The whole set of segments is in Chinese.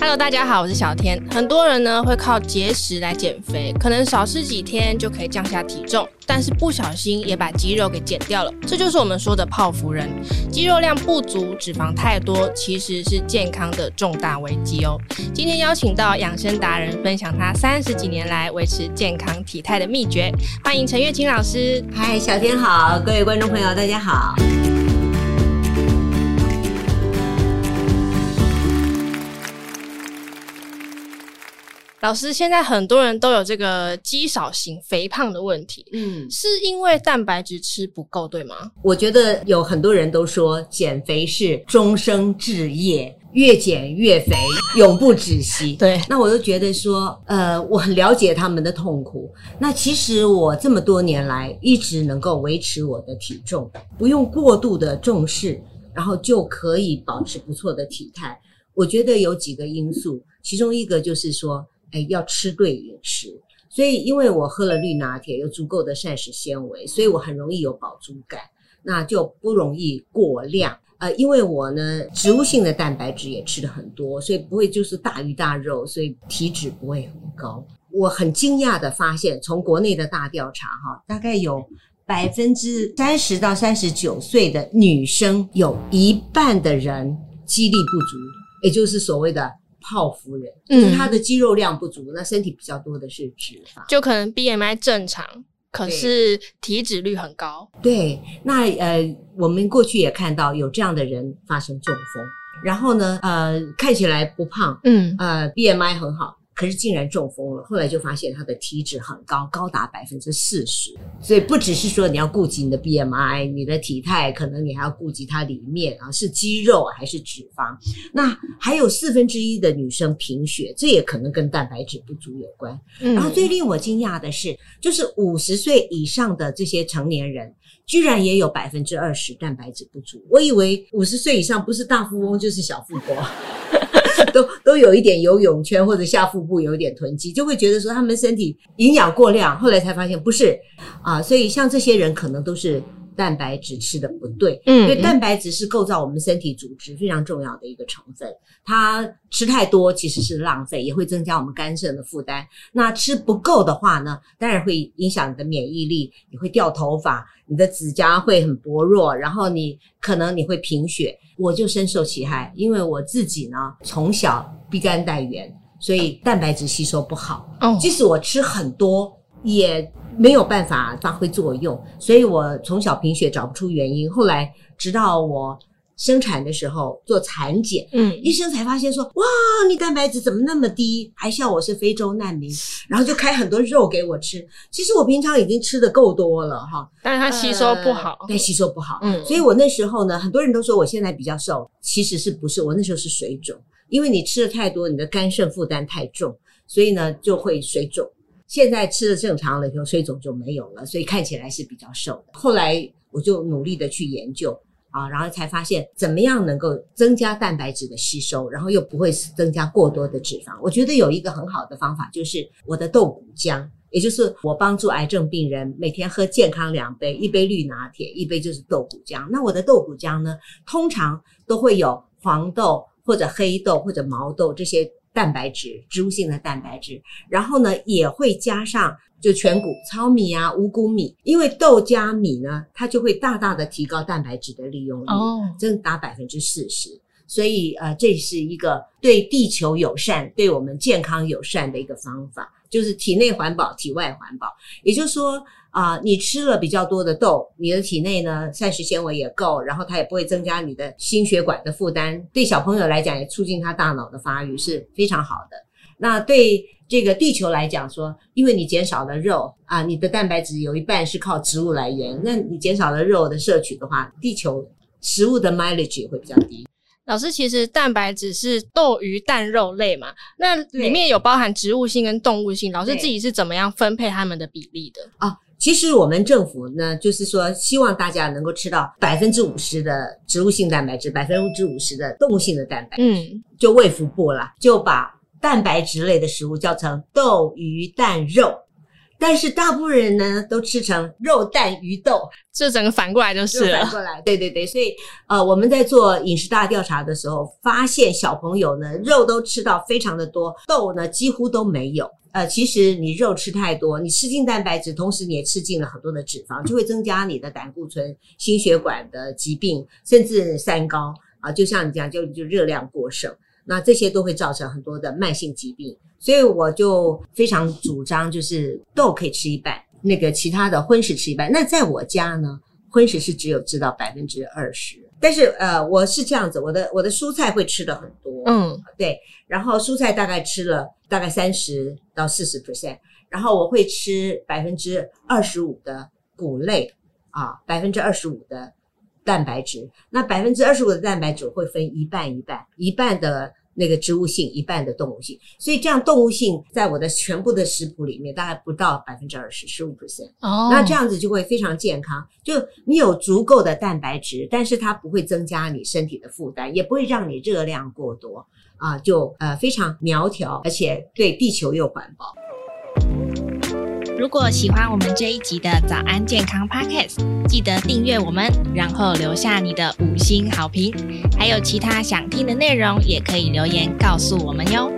Hello，大家好，我是小天。很多人呢会靠节食来减肥，可能少吃几天就可以降下体重，但是不小心也把肌肉给减掉了。这就是我们说的泡芙人，肌肉量不足，脂肪太多，其实是健康的重大危机哦。今天邀请到养生达人分享他三十几年来维持健康体态的秘诀，欢迎陈月清老师。嗨，小天好，各位观众朋友大家好。老师，现在很多人都有这个肌少型肥胖的问题，嗯，是因为蛋白质吃不够，对吗？我觉得有很多人都说减肥是终生志业，越减越肥，永不止息。对，那我就觉得说，呃，我很了解他们的痛苦。那其实我这么多年来一直能够维持我的体重，不用过度的重视，然后就可以保持不错的体态。我觉得有几个因素，其中一个就是说。哎，要吃对饮食，所以因为我喝了绿拿铁，有足够的膳食纤维，所以我很容易有饱足感，那就不容易过量。呃，因为我呢，植物性的蛋白质也吃的很多，所以不会就是大鱼大肉，所以体脂不会很高。我很惊讶的发现，从国内的大调查哈，大概有百分之三十到三十九岁的女生，有一半的人肌力不足，也就是所谓的。泡芙人，就是他的肌肉量不足，嗯，那身体比较多的是脂肪，就可能 BMI 正常，可是体脂率很高。对，那呃，我们过去也看到有这样的人发生中风，然后呢，呃，看起来不胖，嗯，呃，BMI 很好。可是竟然中风了，后来就发现他的体脂很高，高达百分之四十。所以不只是说你要顾及你的 BMI，你的体态，可能你还要顾及它里面啊是肌肉还是脂肪。那还有四分之一的女生贫血，这也可能跟蛋白质不足有关。嗯。然后最令我惊讶的是，就是五十岁以上的这些成年人，居然也有百分之二十蛋白质不足。我以为五十岁以上不是大富翁就是小富婆。都都有一点游泳圈或者下腹部有一点囤积，就会觉得说他们身体营养过量。后来才发现不是啊，所以像这些人可能都是蛋白质吃的不对。嗯，因为蛋白质是构造我们身体组织非常重要的一个成分，它吃太多其实是浪费，也会增加我们肝肾的负担。那吃不够的话呢，当然会影响你的免疫力，你会掉头发，你的指甲会很薄弱，然后你可能你会贫血。我就深受其害，因为我自己呢从小鼻肝带源，所以蛋白质吸收不好。哦，即使我吃很多，也没有办法发挥作用，所以我从小贫血找不出原因。后来直到我。生产的时候做产检，嗯，医生才发现说，哇，你蛋白质怎么那么低？还笑我是非洲难民，然后就开很多肉给我吃。其实我平常已经吃的够多了哈，但是它吸收不好，对，吸收不好。嗯，所以我那时候呢，很多人都说我现在比较瘦，其实是不是？我那时候是水肿，因为你吃的太多，你的肝肾负担太重，所以呢就会水肿。现在吃的正常了以后，水肿就没有了，所以看起来是比较瘦的。后来我就努力的去研究。啊，然后才发现怎么样能够增加蛋白质的吸收，然后又不会增加过多的脂肪。我觉得有一个很好的方法，就是我的豆谷浆，也就是我帮助癌症病人每天喝健康两杯，一杯绿拿铁，一杯就是豆谷浆。那我的豆谷浆呢，通常都会有黄豆或者黑豆或者毛豆这些蛋白质，植物性的蛋白质，然后呢也会加上。就全谷糙米啊，五谷米，因为豆加米呢，它就会大大的提高蛋白质的利用率，哦，增达百分之四十。所以呃，这是一个对地球友善、对我们健康友善的一个方法，就是体内环保、体外环保。也就是说啊，呃，你吃了比较多的豆，你的体内呢膳食纤维也够，然后它也不会增加你的心血管的负担，对小朋友来讲也促进他大脑的发育是非常好的。那对这个地球来讲说，因为你减少了肉啊，你的蛋白质有一半是靠植物来源，那你减少了肉的摄取的话，地球食物的 mileage 也会比较低。老师，其实蛋白质是豆、鱼、蛋、肉类嘛，那里面有包含植物性跟动物性，老师自己是怎么样分配它们的比例的？啊，其实我们政府呢，就是说希望大家能够吃到百分之五十的植物性蛋白质，百分之五十的动物性的蛋白质，嗯，就卫福部了，就把。蛋白质类的食物叫成豆、鱼、蛋、肉，但是大部分人呢都吃成肉蛋鱼豆，这整个反过来就是了。反过来，对对对。所以呃，我们在做饮食大调查的时候，发现小朋友呢肉都吃到非常的多，豆呢几乎都没有。呃，其实你肉吃太多，你吃进蛋白质，同时你也吃进了很多的脂肪，就会增加你的胆固醇、心血管的疾病，甚至三高啊。就像你讲，就就热量过剩，那这些都会造成很多的慢性疾病。所以我就非常主张，就是豆可以吃一半，那个其他的荤食吃一半。那在我家呢，荤食是只有吃到百分之二十，但是呃，我是这样子，我的我的蔬菜会吃的很多，嗯，对，然后蔬菜大概吃了。大概三十到四十 percent，然后我会吃百分之二十五的谷类啊，百分之二十五的蛋白质。那百分之二十五的蛋白质会分一半一半，一半的那个植物性，一半的动物性。所以这样动物性在我的全部的食谱里面大概不到百分之二十，十五 percent。哦，那这样子就会非常健康。就你有足够的蛋白质，但是它不会增加你身体的负担，也不会让你热量过多。啊，就呃非常苗条，而且对地球又环保。如果喜欢我们这一集的早安健康 Podcast，记得订阅我们，然后留下你的五星好评。还有其他想听的内容，也可以留言告诉我们哟。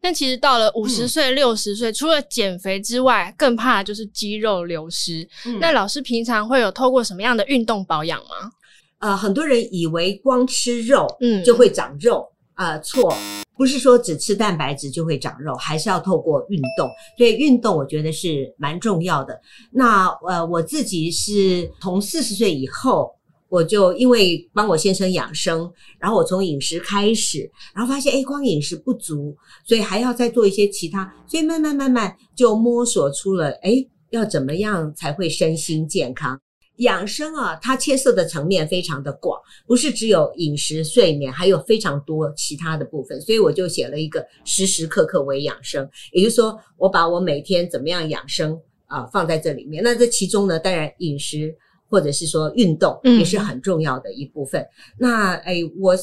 但其实到了五十岁、六十岁，除了减肥之外，更怕的就是肌肉流失。嗯、那老师平常会有透过什么样的运动保养吗？呃，很多人以为光吃肉，嗯，就会长肉，嗯、呃，错，不是说只吃蛋白质就会长肉，还是要透过运动。所以运动我觉得是蛮重要的。那呃，我自己是从四十岁以后，我就因为帮我先生养生，然后我从饮食开始，然后发现诶，光饮食不足，所以还要再做一些其他，所以慢慢慢慢就摸索出了，诶，要怎么样才会身心健康。养生啊，它牵涉的层面非常的广，不是只有饮食、睡眠，还有非常多其他的部分。所以我就写了一个时时刻刻为养生，也就是说，我把我每天怎么样养生啊、呃、放在这里面。那这其中呢，当然饮食或者是说运动也是很重要的一部分。嗯、那哎，我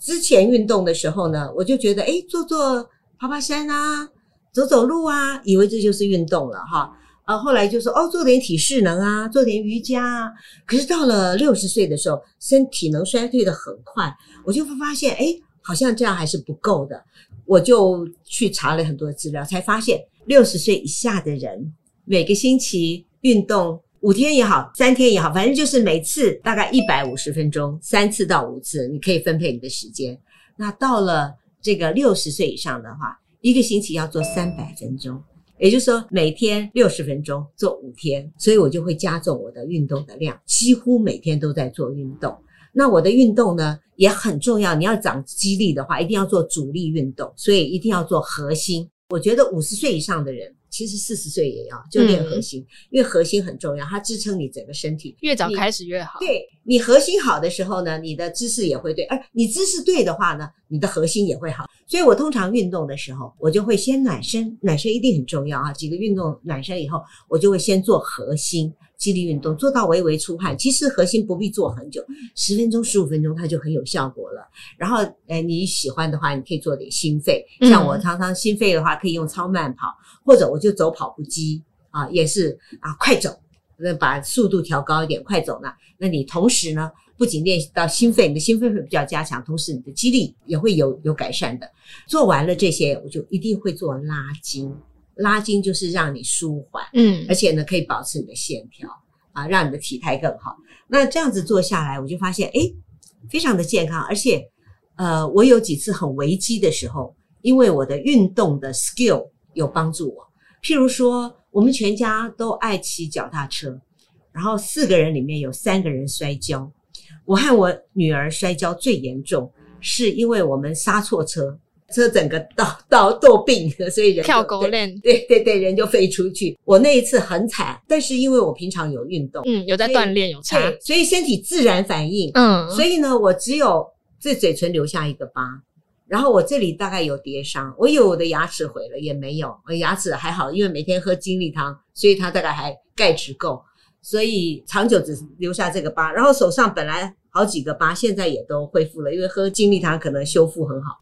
之前运动的时候呢，我就觉得哎，做做爬爬山啊，走走路啊，以为这就是运动了哈。啊，后来就说哦，做点体适能啊，做点瑜伽啊。可是到了六十岁的时候，身体能衰退的很快，我就会发现，诶，好像这样还是不够的。我就去查了很多资料，才发现六十岁以下的人，每个星期运动五天也好，三天也好，反正就是每次大概一百五十分钟，三次到五次，你可以分配你的时间。那到了这个六十岁以上的话，一个星期要做三百分钟。也就是说，每天六十分钟做五天，所以我就会加重我的运动的量，几乎每天都在做运动。那我的运动呢也很重要，你要长肌力的话，一定要做主力运动，所以一定要做核心。我觉得五十岁以上的人，其实四十岁也要就练核心，嗯、因为核心很重要，它支撑你整个身体。越早开始越好。对，你核心好的时候呢，你的姿势也会对，而你姿势对的话呢，你的核心也会好。所以我通常运动的时候，我就会先暖身，暖身一定很重要啊。几个运动暖身以后，我就会先做核心肌力运动，做到微微出汗。其实核心不必做很久，十分钟、十五分钟它就很有效果了。然后，诶，你喜欢的话，你可以做点心肺，像我常常心肺的话，可以用超慢跑，或者我就走跑步机啊，也是啊，快走，那把速度调高一点，快走呢。那你同时呢，不仅练习到心肺，你的心肺会比较加强，同时你的肌力也会有有改善的。做完了这些，我就一定会做拉筋。拉筋就是让你舒缓，嗯，而且呢可以保持你的线条啊，让你的体态更好。那这样子做下来，我就发现，诶，非常的健康。而且，呃，我有几次很危机的时候，因为我的运动的 skill 有帮助我。譬如说，我们全家都爱骑脚踏车，然后四个人里面有三个人摔跤。我和我女儿摔跤最严重，是因为我们刹错车，车整个倒倒跺病，所以人跳狗链，对对对，人就飞出去。我那一次很惨，但是因为我平常有运动，嗯，有在锻炼，有差，所以身体自然反应，嗯，所以呢，我只有这嘴唇留下一个疤，然后我这里大概有跌伤，我以为我的牙齿毁了，也没有，我牙齿还好，因为每天喝精力汤，所以它大概还钙质够。所以长久只留下这个疤，然后手上本来好几个疤，现在也都恢复了，因为喝精力汤可能修复很好。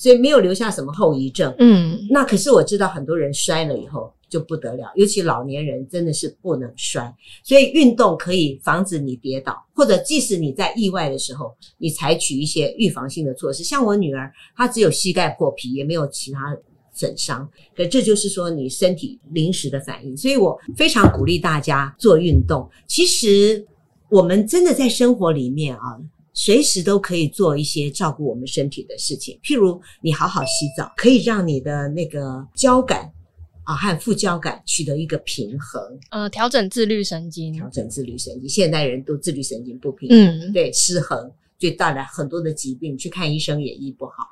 所以没有留下什么后遗症。嗯，那可是我知道很多人摔了以后就不得了，尤其老年人真的是不能摔。所以运动可以防止你跌倒，或者即使你在意外的时候，你采取一些预防性的措施。像我女儿，她只有膝盖破皮，也没有其他损伤。可这就是说你身体临时的反应。所以我非常鼓励大家做运动。其实我们真的在生活里面啊。随时都可以做一些照顾我们身体的事情，譬如你好好洗澡，可以让你的那个交感啊和副交感取得一个平衡，呃，调整自律神经，调整自律神经。现代人都自律神经不平衡，嗯，对，失衡，就带来很多的疾病，去看医生也医不好，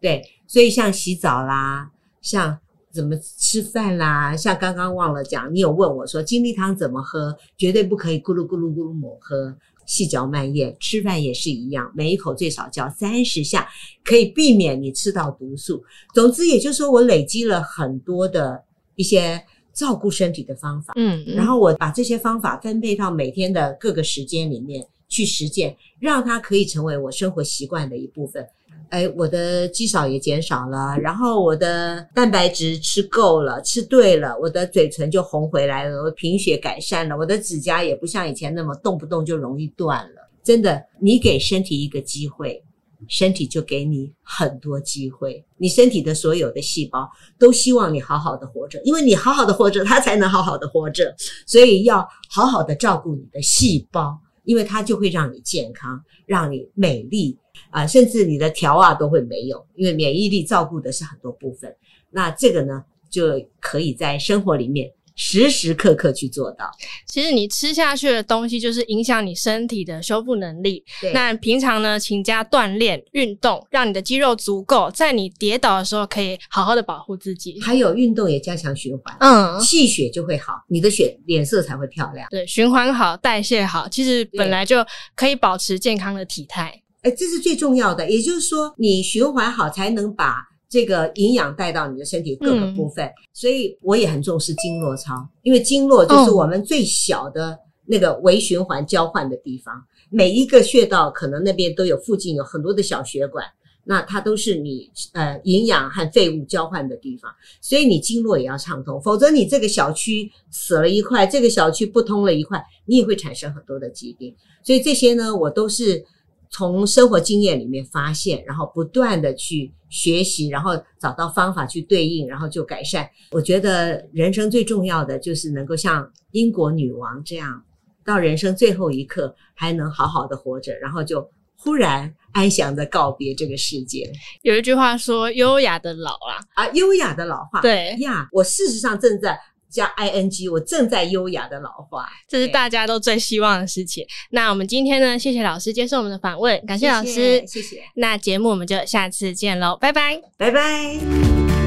对，所以像洗澡啦，像怎么吃饭啦，像刚刚忘了讲，你有问我说精力汤怎么喝，绝对不可以咕噜咕噜咕噜猛喝。细嚼慢咽，吃饭也是一样，每一口最少嚼三十下，可以避免你吃到毒素。总之，也就是说，我累积了很多的一些照顾身体的方法，嗯，嗯，然后我把这些方法分配到每天的各个时间里面去实践，让它可以成为我生活习惯的一部分。哎，我的肌少也减少了，然后我的蛋白质吃够了，吃对了，我的嘴唇就红回来了，我贫血改善了，我的指甲也不像以前那么动不动就容易断了。真的，你给身体一个机会，身体就给你很多机会。你身体的所有的细胞都希望你好好的活着，因为你好好的活着，它才能好好的活着。所以要好好的照顾你的细胞，因为它就会让你健康，让你美丽。啊，甚至你的条啊都会没有，因为免疫力照顾的是很多部分。那这个呢，就可以在生活里面时时刻刻去做到。其实你吃下去的东西，就是影响你身体的修复能力。对。那平常呢，勤加锻炼、运动，让你的肌肉足够，在你跌倒的时候可以好好的保护自己。还有运动也加强循环，嗯，气血就会好，你的血脸色才会漂亮。对，循环好，代谢好，其实本来就可以保持健康的体态。哎，这是最重要的，也就是说，你循环好，才能把这个营养带到你的身体各个部分。嗯、所以我也很重视经络操，因为经络就是我们最小的那个微循环交换的地方。每一个穴道可能那边都有附近有很多的小血管，那它都是你呃营养和废物交换的地方。所以你经络也要畅通，否则你这个小区死了一块，这个小区不通了一块，你也会产生很多的疾病。所以这些呢，我都是。从生活经验里面发现，然后不断的去学习，然后找到方法去对应，然后就改善。我觉得人生最重要的就是能够像英国女王这样，到人生最后一刻还能好好的活着，然后就忽然安详的告别这个世界。有一句话说：“优雅的老啊，啊，优雅的老化。”对呀，我事实上正在。加 ing，我正在优雅的老化，这是大家都最希望的事情。那我们今天呢，谢谢老师接受我们的访问，感谢老师，谢谢。谢谢。那节目我们就下次见喽，拜拜，拜拜。